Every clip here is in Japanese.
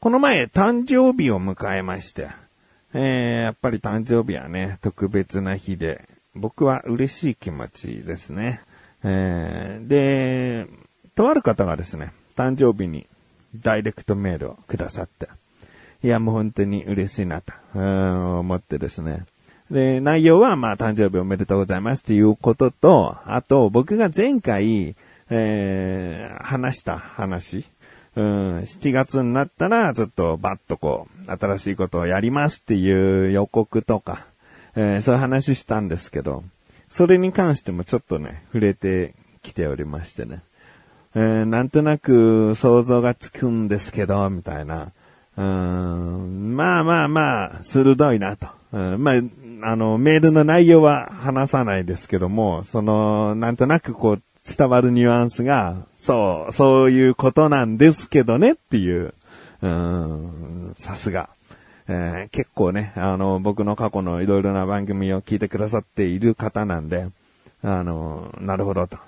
この前、誕生日を迎えまして、えー、やっぱり誕生日はね、特別な日で、僕は嬉しい気持ちですね。えー、で、とある方がですね、誕生日にダイレクトメールをくださって、いや、もう本当に嬉しいなと、思ってですね。で、内容は、まあ、誕生日おめでとうございますっていうことと、あと、僕が前回、えー、話した話、うん、7月になったら、ちょっとバッとこう、新しいことをやりますっていう予告とか、えー、そういう話したんですけど、それに関してもちょっとね、触れてきておりましてね。えー、なんとなく想像がつくんですけど、みたいな。うん、まあまあまあ、鋭いなと。うん、まあ、あの、メールの内容は話さないですけども、その、なんとなくこう、伝わるニュアンスが、そう、そういうことなんですけどねっていう、うん、さすが。えー、結構ね、あの、僕の過去のいろいろな番組を聞いてくださっている方なんで、あの、なるほどと。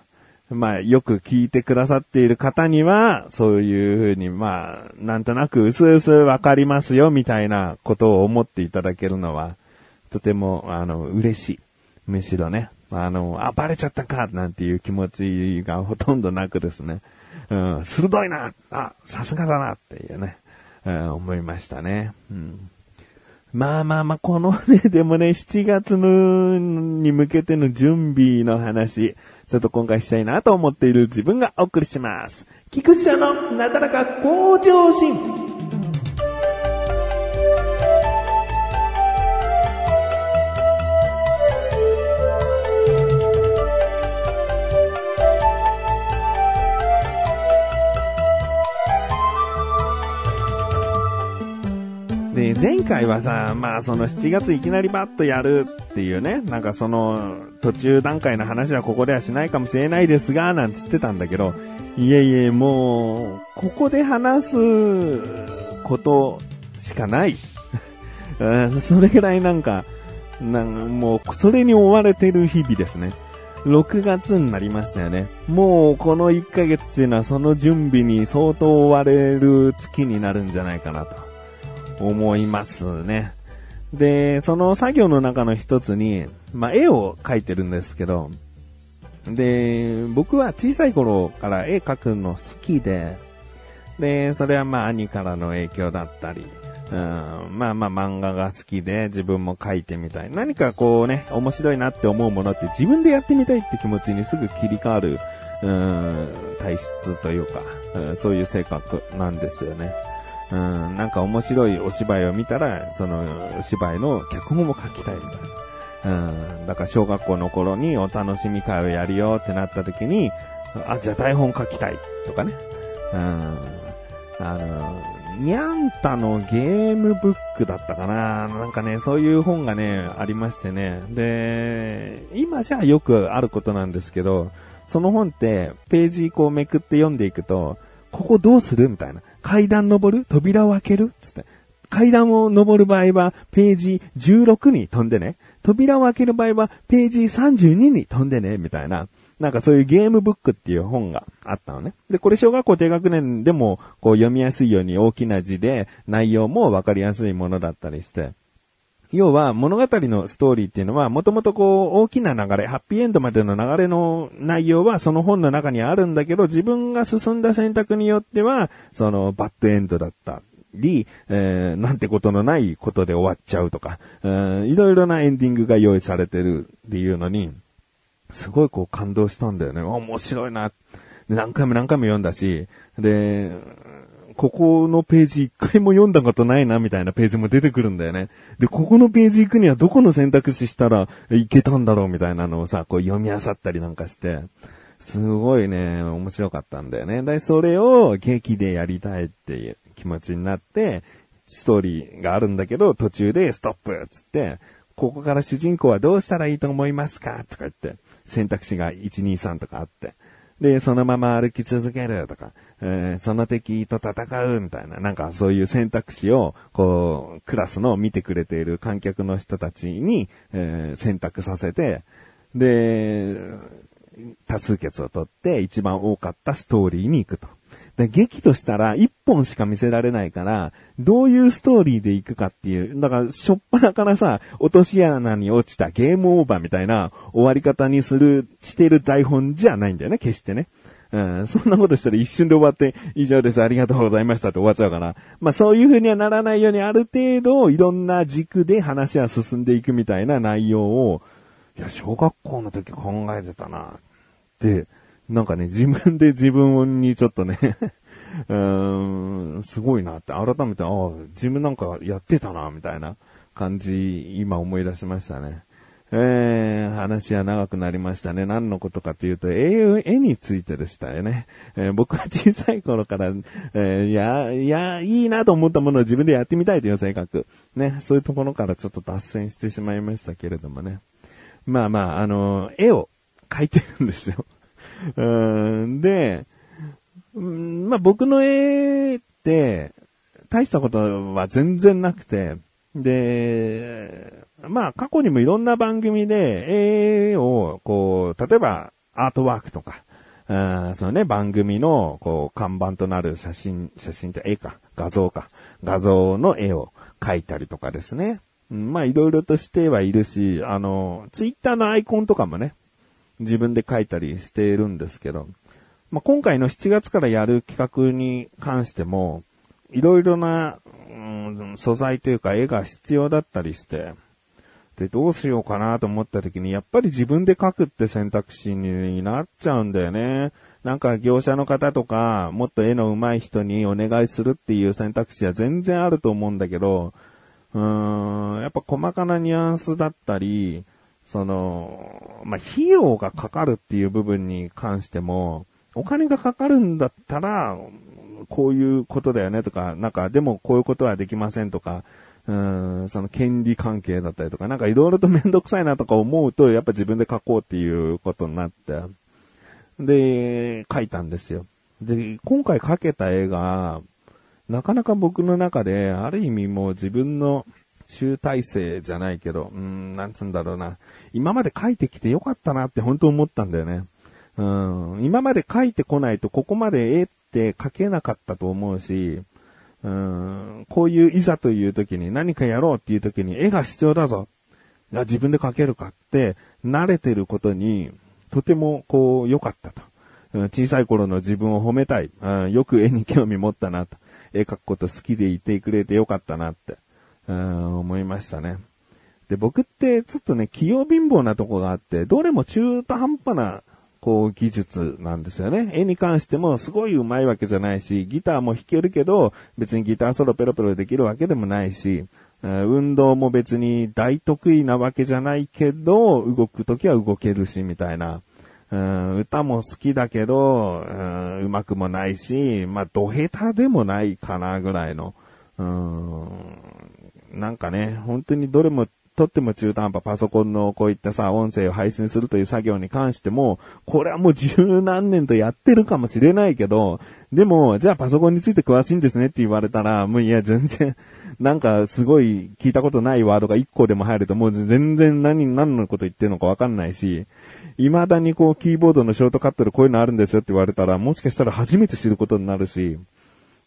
まあ、よく聞いてくださっている方には、そういうふうに、まあ、なんとなく薄々わかりますよ、みたいなことを思っていただけるのは、とても、あの、嬉しい。むしろね、あの、あ、バレちゃったか、なんていう気持ちがほとんどなくですね、うん、鋭いな、あ、さすがだな、っていうね、うん、思いましたね。うん。まあまあまあ、このね、でもね、7月の、に向けての準備の話、ちょっと今回したいなと思っている自分がお送りします。菊池のなだらか向上心。前回はさ、まあその7月いきなりバッとやるっていうね、なんかその途中段階の話はここではしないかもしれないですが、なんつってたんだけど、いえいえ、もう、ここで話すことしかない。それぐらいなんか、なんもう、それに追われてる日々ですね。6月になりましたよね。もうこの1ヶ月っていうのはその準備に相当追われる月になるんじゃないかなと。思いますね。で、その作業の中の一つに、まあ、絵を描いてるんですけど、で、僕は小さい頃から絵描くの好きで、で、それはまあ兄からの影響だったり、うん、まあまあ漫画が好きで自分も描いてみたい。何かこうね、面白いなって思うものって自分でやってみたいって気持ちにすぐ切り替わる、うん、体質というか、うん、そういう性格なんですよね。うん、なんか面白いお芝居を見たら、その芝居の脚本も書きたいみたいな。うん、だから小学校の頃にお楽しみ会をやるよってなった時に、あ、じゃあ台本書きたいとかね。うん、あの、にゃんたのゲームブックだったかななんかね、そういう本がね、ありましてね。で、今じゃあよくあることなんですけど、その本ってページこうめくって読んでいくと、ここどうするみたいな。階段登る扉を開けるつって。階段を登る場合は、ページ16に飛んでね。扉を開ける場合は、ページ32に飛んでね、みたいな。なんかそういうゲームブックっていう本があったのね。で、これ小学校低学年でもこう読みやすいように大きな字で内容もわかりやすいものだったりして。要は物語のストーリーっていうのはもともとこう大きな流れ、ハッピーエンドまでの流れの内容はその本の中にあるんだけど自分が進んだ選択によってはそのバッドエンドだったり、えー、なんてことのないことで終わっちゃうとか、えー、いろいろなエンディングが用意されてるっていうのに、すごいこう感動したんだよね。面白いな。何回も何回も読んだし、で、ここのページ一回も読んだことないなみたいなページも出てくるんだよね。で、ここのページ行くにはどこの選択肢したらいけたんだろうみたいなのをさ、こう読み漁ったりなんかして、すごいね、面白かったんだよね。で、それを劇でやりたいっていう気持ちになって、ストーリーがあるんだけど、途中でストップつって、ここから主人公はどうしたらいいと思いますかとか言って、選択肢が1、2、3とかあって。で、そのまま歩き続けるとか、えー、その敵と戦うみたいな、なんかそういう選択肢を、こう、クラスの見てくれている観客の人たちに、えー、選択させて、で、多数決を取って一番多かったストーリーに行くと。で劇としたら一本しか見せられないから、どういうストーリーで行くかっていう。だから、しょっぱなからさ、落とし穴に落ちたゲームオーバーみたいな終わり方にする、してる台本じゃないんだよね、決してね。うん、そんなことしたら一瞬で終わって、以上です、ありがとうございましたって終わっちゃうから。まあそういう風にはならないようにある程度いろんな軸で話は進んでいくみたいな内容を、いや、小学校の時考えてたなって、なんかね、自分で自分にちょっとね、うーん、すごいなって、改めて、ああ、自分なんかやってたな、みたいな感じ、今思い出しましたね。えー、話は長くなりましたね。何のことかというと、絵、絵についてでしたよね。えー僕は小さい頃から、えーいや、いや、いいなと思ったものを自分でやってみたいという性格。ね、そういうところからちょっと脱線してしまいましたけれどもね。まあまあ、あの、絵を描いてるんですよ。うんで、うんまあ僕の絵って、大したことは全然なくて、で、まあ過去にもいろんな番組で絵を、こう、例えばアートワークとか、あそのね、番組の、こう、看板となる写真、写真って絵か、画像か、画像の絵を描いたりとかですね。まあいろいろとしてはいるし、あの、ツイッターのアイコンとかもね、自分で描いたりしているんですけど、まあ、今回の7月からやる企画に関しても、いろいろな、うん素材というか絵が必要だったりして、で、どうしようかなと思った時に、やっぱり自分で描くって選択肢になっちゃうんだよね。なんか業者の方とか、もっと絵の上手い人にお願いするっていう選択肢は全然あると思うんだけど、うーん、やっぱ細かなニュアンスだったり、その、まあ、費用がかかるっていう部分に関しても、お金がかかるんだったら、こういうことだよねとか、なんか、でもこういうことはできませんとか、うん、その権利関係だったりとか、なんかいろいろとめんどくさいなとか思うと、やっぱ自分で書こうっていうことになって、で、書いたんですよ。で、今回書けた絵が、なかなか僕の中で、ある意味もう自分の集大成じゃないけど、うん、なんつうんだろうな。今まで書いてきてよかったなって本当思ったんだよね。うん、今まで書いてこないとここまで絵って書けなかったと思うし、うーん、こういういざという時に何かやろうっていう時に絵が必要だぞ。いや自分で描けるかって慣れてることにとてもこう良かったと。小さい頃の自分を褒めたい。よく絵に興味持ったなと。絵描くこと好きでいてくれてよかったなって、うん思いましたね。で、僕ってちょっとね、器用貧乏なとこがあって、どれも中途半端な、こう、技術なんですよね。絵に関してもすごい上手いわけじゃないし、ギターも弾けるけど、別にギターソロペロペロできるわけでもないし、運動も別に大得意なわけじゃないけど、動くときは動けるし、みたいな。うん歌も好きだけど、うん上手くもないし、まあ、ど下手でもないかな、ぐらいの。うんなんかね、本当にどれもとっても中途半端パソコンのこういったさ、音声を配信するという作業に関しても、これはもう十何年とやってるかもしれないけど、でも、じゃあパソコンについて詳しいんですねって言われたら、もういや、全然、なんかすごい聞いたことないワードが1個でも入るともう全然何、何のこと言ってるのかわかんないし、未だにこうキーボードのショートカットでこういうのあるんですよって言われたら、もしかしたら初めて知ることになるし、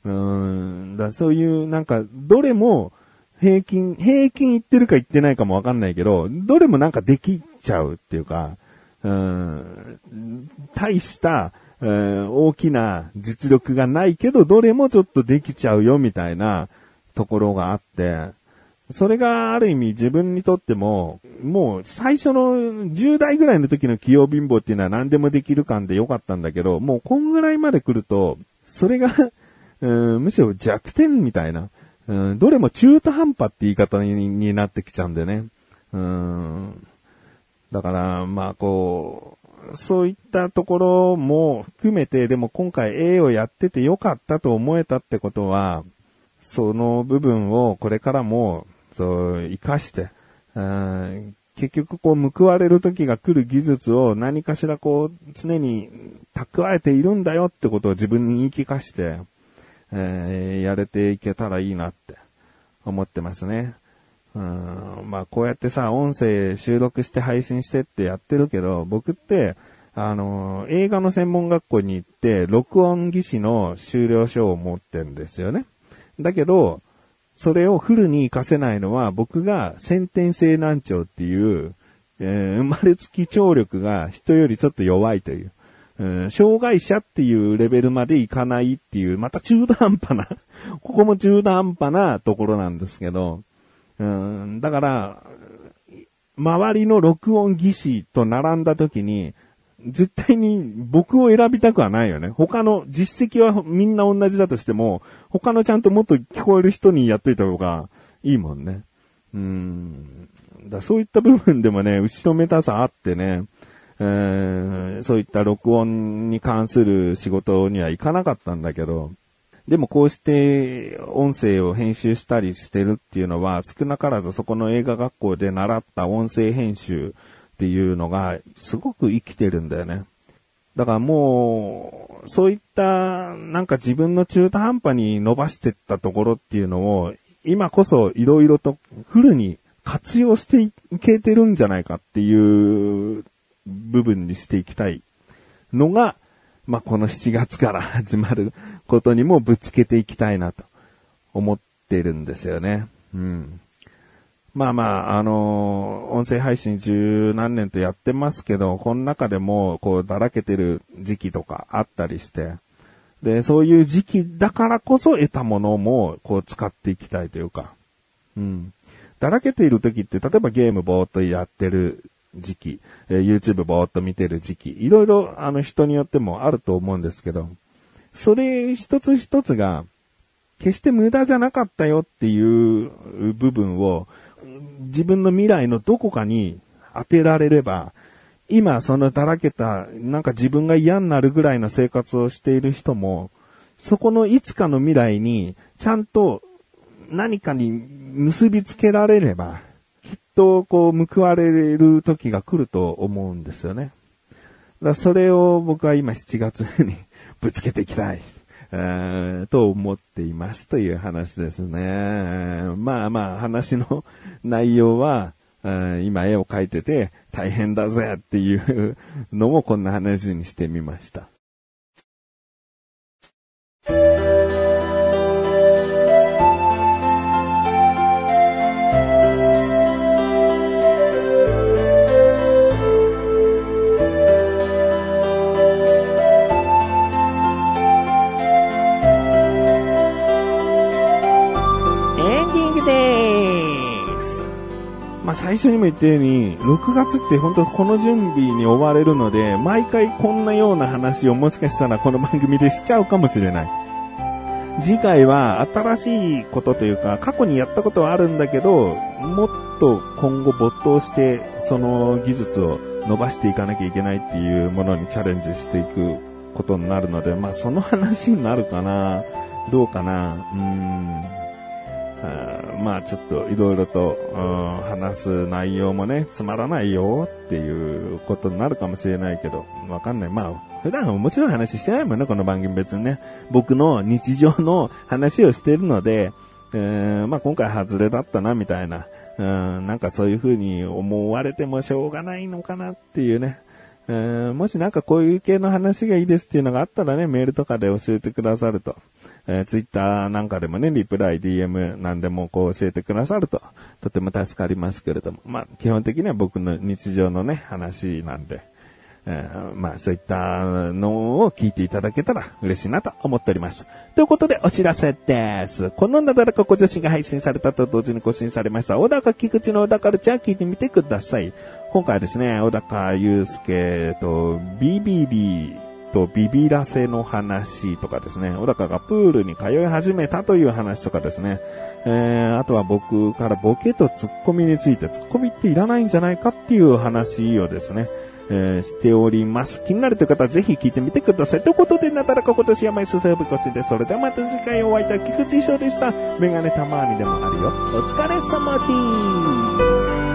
うーん、だそういうなんか、どれも平均、平均言ってるか言ってないかもわかんないけど、どれもなんかできちゃうっていうか、うん、大した、えー大きな実力がないけど、どれもちょっとできちゃうよみたいなところがあって、それがある意味自分にとっても、もう最初の10代ぐらいの時の器用貧乏っていうのは何でもできる感でよかったんだけど、もうこんぐらいまで来ると、それが、うんむしろ弱点みたいな、うん、どれも中途半端って言い方になってきちゃうんだよね。うんだから、まあこう、そういったところも含めて、でも今回 A をやっててよかったと思えたってことは、その部分をこれからも、そう、活かして、うん結局こう報われる時が来る技術を何かしらこう常に蓄えているんだよってことを自分に言い聞かして、えーやれていけたらいいなって思ってますね。うんまあこうやってさ、音声収録して配信してってやってるけど、僕って、あの、映画の専門学校に行って、録音技師の修了証を持ってんですよね。だけど、それをフルに活かせないのは僕が先天性難聴っていう、えー、生まれつき聴力が人よりちょっと弱いという、うん、障害者っていうレベルまでいかないっていう、また中途半端な ここも中途半端なところなんですけど、うん、だから、周りの録音技師と並んだ時に、絶対に僕を選びたくはないよね。他の実績はみんな同じだとしても、他のちゃんともっと聞こえる人にやっといた方がいいもんね。うん。だそういった部分でもね、後ろめたさあってね、えー、そういった録音に関する仕事には行かなかったんだけど、でもこうして音声を編集したりしてるっていうのは少なからずそこの映画学校で習った音声編集っていうのがすごく生きてるんだよね。だからもう、そういったなんか自分の中途半端に伸ばしてったところっていうのを今こそ色々とフルに活用していけてるんじゃないかっていう部分にしていきたいのが、まあ、この7月から 始まることにもぶつけていきたいなと思ってるんですよね。うん。まあまあ、あのー、音声配信十何年とやってますけど、この中でも、こう、だらけてる時期とかあったりして、で、そういう時期だからこそ得たものも、こう、使っていきたいというか、うん。だらけている時って、例えばゲームぼーっとやってる時期、え、YouTube ぼーっと見てる時期、いろいろ、あの、人によってもあると思うんですけど、それ一つ一つが、決して無駄じゃなかったよっていう部分を、自分の未来のどこかに当てられれば、今そのだらけた、なんか自分が嫌になるぐらいの生活をしている人も、そこのいつかの未来に、ちゃんと何かに結びつけられれば、きっとこう報われる時が来ると思うんですよね。だそれを僕は今7月に ぶつけていきたい。と思っていますという話ですね。まあまあ話の内容は、今絵を描いてて大変だぜっていうのもこんな話にしてみました。初にも言ったように、6月って本当この準備に追われるので、毎回こんなような話をもしかしたらこの番組でしちゃうかもしれない。次回は新しいことというか、過去にやったことはあるんだけど、もっと今後没頭して、その技術を伸ばしていかなきゃいけないっていうものにチャレンジしていくことになるので、まあその話になるかな、どうかな、うーん。まあちょっといろいろと、話す内容もね、つまらないよっていうことになるかもしれないけど、わかんない。まあ、普段面白い話してないもんね、この番組別にね。僕の日常の話をしてるので、えー、まあ今回外れだったな、みたいな。うん、なんかそういう風に思われてもしょうがないのかなっていうね。えー、もしなんかこういう系の話がいいですっていうのがあったらね、メールとかで教えてくださると。えー、ツイッターなんかでもね、リプライ、DM なんでもこう教えてくださると、とても助かりますけれども、まあ、基本的には僕の日常のね、話なんで、えー、まあ、そういったのを聞いていただけたら嬉しいなと思っております。ということで、お知らせです。このなだらかご女子が配信されたと同時に更新されました、小高菊池の小高ルチャー聞いてみてください。今回はですね、小高祐介と BBB とビビらせの話とかですね、小高がプールに通い始めたという話とかですね、えー、あとは僕からボケとツッコミについて、ツッコミっていらないんじゃないかっていう話をですね、えー、しております。気になるという方はぜひ聞いてみてください。ということで、なだらか今年山井すすぶこちです、それではまた次回お会いいたい菊池翔でした。メガネたまにでもあるよ。お疲れ様です。